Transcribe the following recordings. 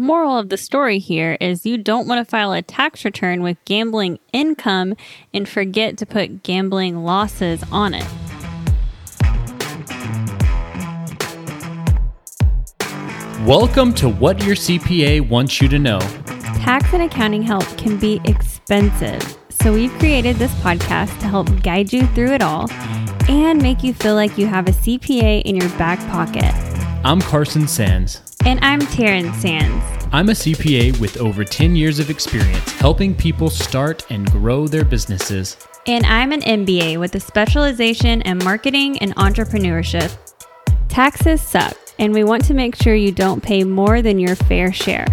Moral of the story here is you don't want to file a tax return with gambling income and forget to put gambling losses on it. Welcome to What Your CPA Wants You to Know. Tax and accounting help can be expensive, so we've created this podcast to help guide you through it all and make you feel like you have a CPA in your back pocket. I'm Carson Sands. And I'm Taryn Sands. I'm a CPA with over 10 years of experience helping people start and grow their businesses. And I'm an MBA with a specialization in marketing and entrepreneurship. Taxes suck, and we want to make sure you don't pay more than your fair share.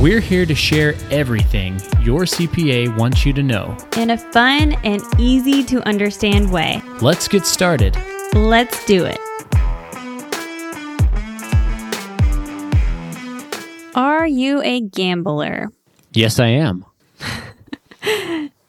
We're here to share everything your CPA wants you to know in a fun and easy to understand way. Let's get started. Let's do it. Are you a gambler? Yes, I am.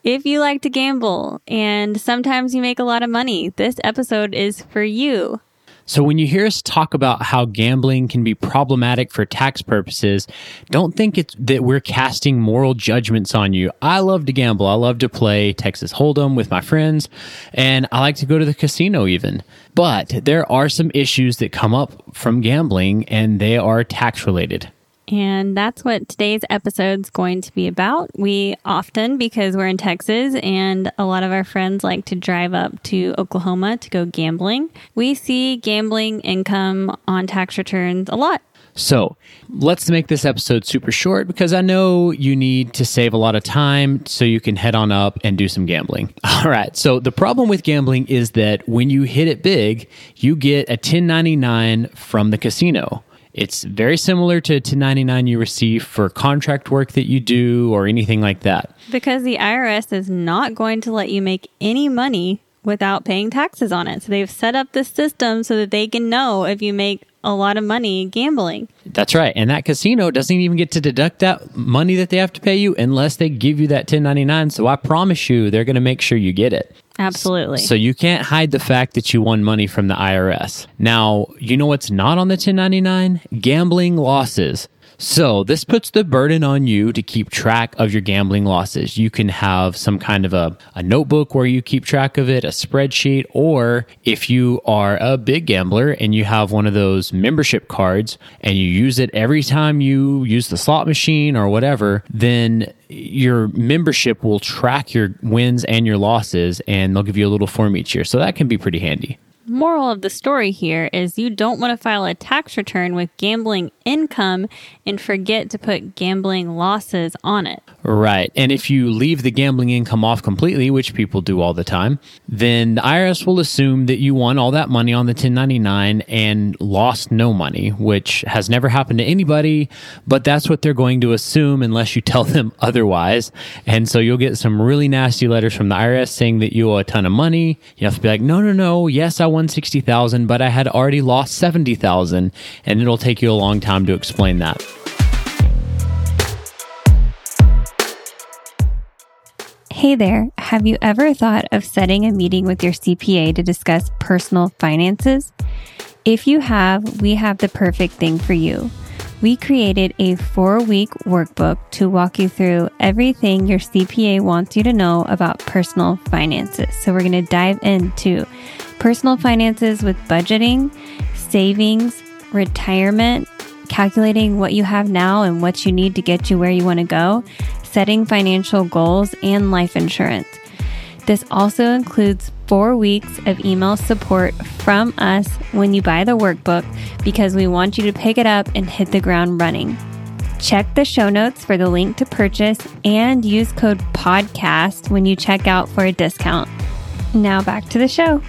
if you like to gamble and sometimes you make a lot of money, this episode is for you. So, when you hear us talk about how gambling can be problematic for tax purposes, don't think it's that we're casting moral judgments on you. I love to gamble. I love to play Texas Hold'em with my friends, and I like to go to the casino even. But there are some issues that come up from gambling, and they are tax related. And that's what today's episode is going to be about. We often, because we're in Texas and a lot of our friends like to drive up to Oklahoma to go gambling, we see gambling income on tax returns a lot. So let's make this episode super short because I know you need to save a lot of time so you can head on up and do some gambling. All right. So the problem with gambling is that when you hit it big, you get a 1099 from the casino. It's very similar to 1099 you receive for contract work that you do or anything like that. Because the IRS is not going to let you make any money without paying taxes on it. So they've set up this system so that they can know if you make a lot of money gambling. That's right. And that casino doesn't even get to deduct that money that they have to pay you unless they give you that 1099. So I promise you, they're going to make sure you get it. Absolutely. So you can't hide the fact that you won money from the IRS. Now, you know what's not on the 1099? Gambling losses. So this puts the burden on you to keep track of your gambling losses. You can have some kind of a, a notebook where you keep track of it, a spreadsheet, or if you are a big gambler and you have one of those membership cards and you use it every time you use the slot machine or whatever, then your membership will track your wins and your losses and they'll give you a little form each year. So that can be pretty handy. Moral of the story here is you don't want to file a tax return with gambling income and forget to put gambling losses on it. Right. And if you leave the gambling income off completely, which people do all the time, then the IRS will assume that you won all that money on the 1099 and lost no money, which has never happened to anybody, but that's what they're going to assume unless you tell them otherwise. And so you'll get some really nasty letters from the IRS saying that you owe a ton of money. You have to be like, no, no, no. Yes, I won 60,000, but I had already lost 70,000. And it'll take you a long time to explain that. Hey there, have you ever thought of setting a meeting with your CPA to discuss personal finances? If you have, we have the perfect thing for you. We created a four week workbook to walk you through everything your CPA wants you to know about personal finances. So, we're going to dive into personal finances with budgeting, savings, retirement, calculating what you have now and what you need to get you where you want to go, setting financial goals, and life insurance. This also includes four weeks of email support from us when you buy the workbook because we want you to pick it up and hit the ground running. Check the show notes for the link to purchase and use code PODCAST when you check out for a discount. Now back to the show.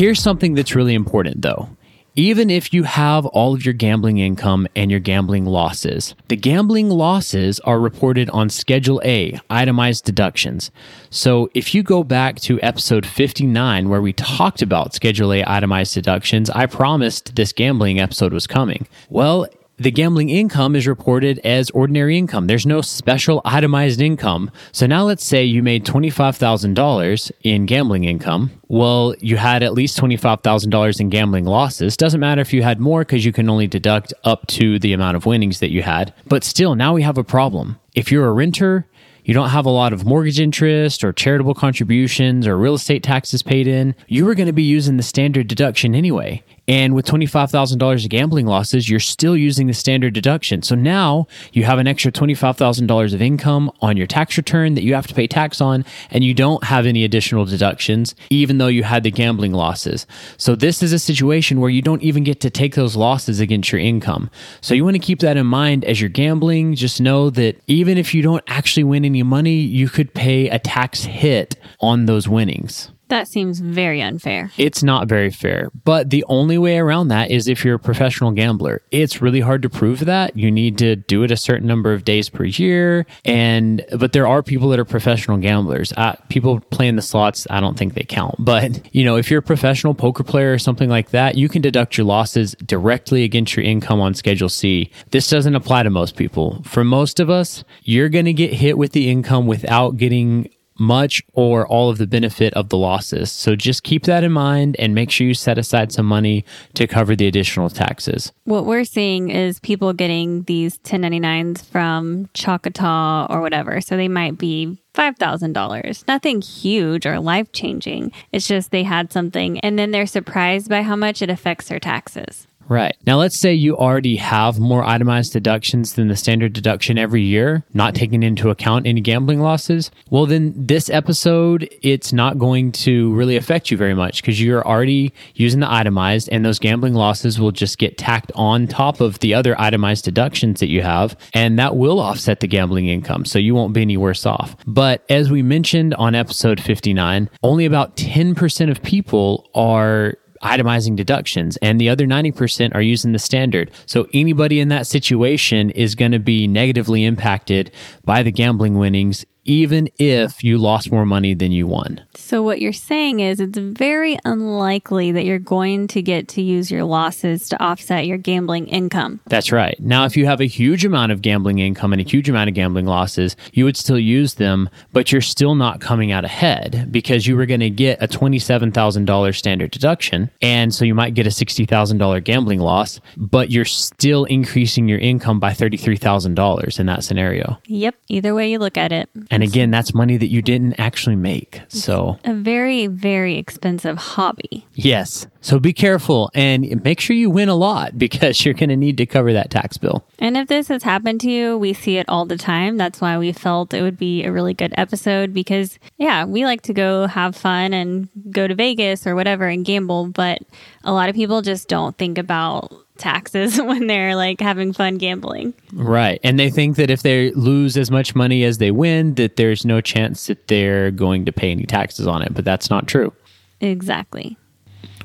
Here's something that's really important though. Even if you have all of your gambling income and your gambling losses, the gambling losses are reported on Schedule A, itemized deductions. So if you go back to episode 59, where we talked about Schedule A itemized deductions, I promised this gambling episode was coming. Well, the gambling income is reported as ordinary income. There's no special itemized income. So now let's say you made $25,000 in gambling income. Well, you had at least $25,000 in gambling losses. Doesn't matter if you had more because you can only deduct up to the amount of winnings that you had. But still, now we have a problem. If you're a renter, you don't have a lot of mortgage interest or charitable contributions or real estate taxes paid in, you are going to be using the standard deduction anyway. And with $25,000 of gambling losses, you're still using the standard deduction. So now you have an extra $25,000 of income on your tax return that you have to pay tax on, and you don't have any additional deductions, even though you had the gambling losses. So this is a situation where you don't even get to take those losses against your income. So you want to keep that in mind as you're gambling. Just know that even if you don't actually win any money, you could pay a tax hit on those winnings. That seems very unfair. It's not very fair. But the only way around that is if you're a professional gambler. It's really hard to prove that. You need to do it a certain number of days per year. And, but there are people that are professional gamblers. Uh, people playing the slots, I don't think they count. But, you know, if you're a professional poker player or something like that, you can deduct your losses directly against your income on Schedule C. This doesn't apply to most people. For most of us, you're going to get hit with the income without getting much or all of the benefit of the losses. So just keep that in mind and make sure you set aside some money to cover the additional taxes. What we're seeing is people getting these 1099s from Choctaw or whatever. So they might be $5,000. Nothing huge or life changing. It's just they had something and then they're surprised by how much it affects their taxes. Right. Now, let's say you already have more itemized deductions than the standard deduction every year, not taking into account any gambling losses. Well, then this episode, it's not going to really affect you very much because you're already using the itemized and those gambling losses will just get tacked on top of the other itemized deductions that you have. And that will offset the gambling income. So you won't be any worse off. But as we mentioned on episode 59, only about 10% of people are itemizing deductions and the other 90% are using the standard. So anybody in that situation is going to be negatively impacted by the gambling winnings even if you lost more money than you won. So, what you're saying is it's very unlikely that you're going to get to use your losses to offset your gambling income. That's right. Now, if you have a huge amount of gambling income and a huge amount of gambling losses, you would still use them, but you're still not coming out ahead because you were going to get a $27,000 standard deduction. And so you might get a $60,000 gambling loss, but you're still increasing your income by $33,000 in that scenario. Yep. Either way you look at it. And again, that's money that you didn't actually make. So, a very, very expensive hobby. Yes. So be careful and make sure you win a lot because you're going to need to cover that tax bill. And if this has happened to you, we see it all the time. That's why we felt it would be a really good episode because, yeah, we like to go have fun and go to Vegas or whatever and gamble, but a lot of people just don't think about taxes when they're like having fun gambling. Right. And they think that if they lose as much money as they win, that there's no chance that they're going to pay any taxes on it, but that's not true. Exactly.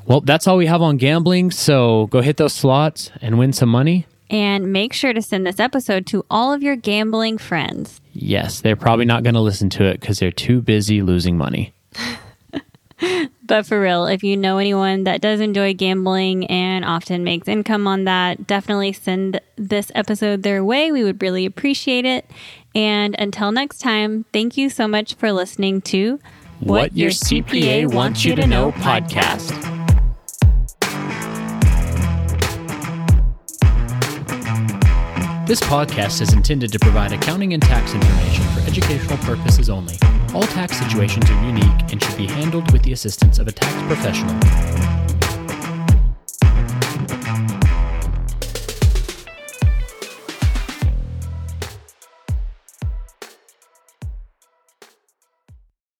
Well, that's all we have on gambling. So go hit those slots and win some money. And make sure to send this episode to all of your gambling friends. Yes, they're probably not going to listen to it because they're too busy losing money. but for real, if you know anyone that does enjoy gambling and often makes income on that, definitely send this episode their way. We would really appreciate it. And until next time, thank you so much for listening to What, what Your CPA Wants You to Know podcast. This podcast is intended to provide accounting and tax information for educational purposes only. All tax situations are unique and should be handled with the assistance of a tax professional.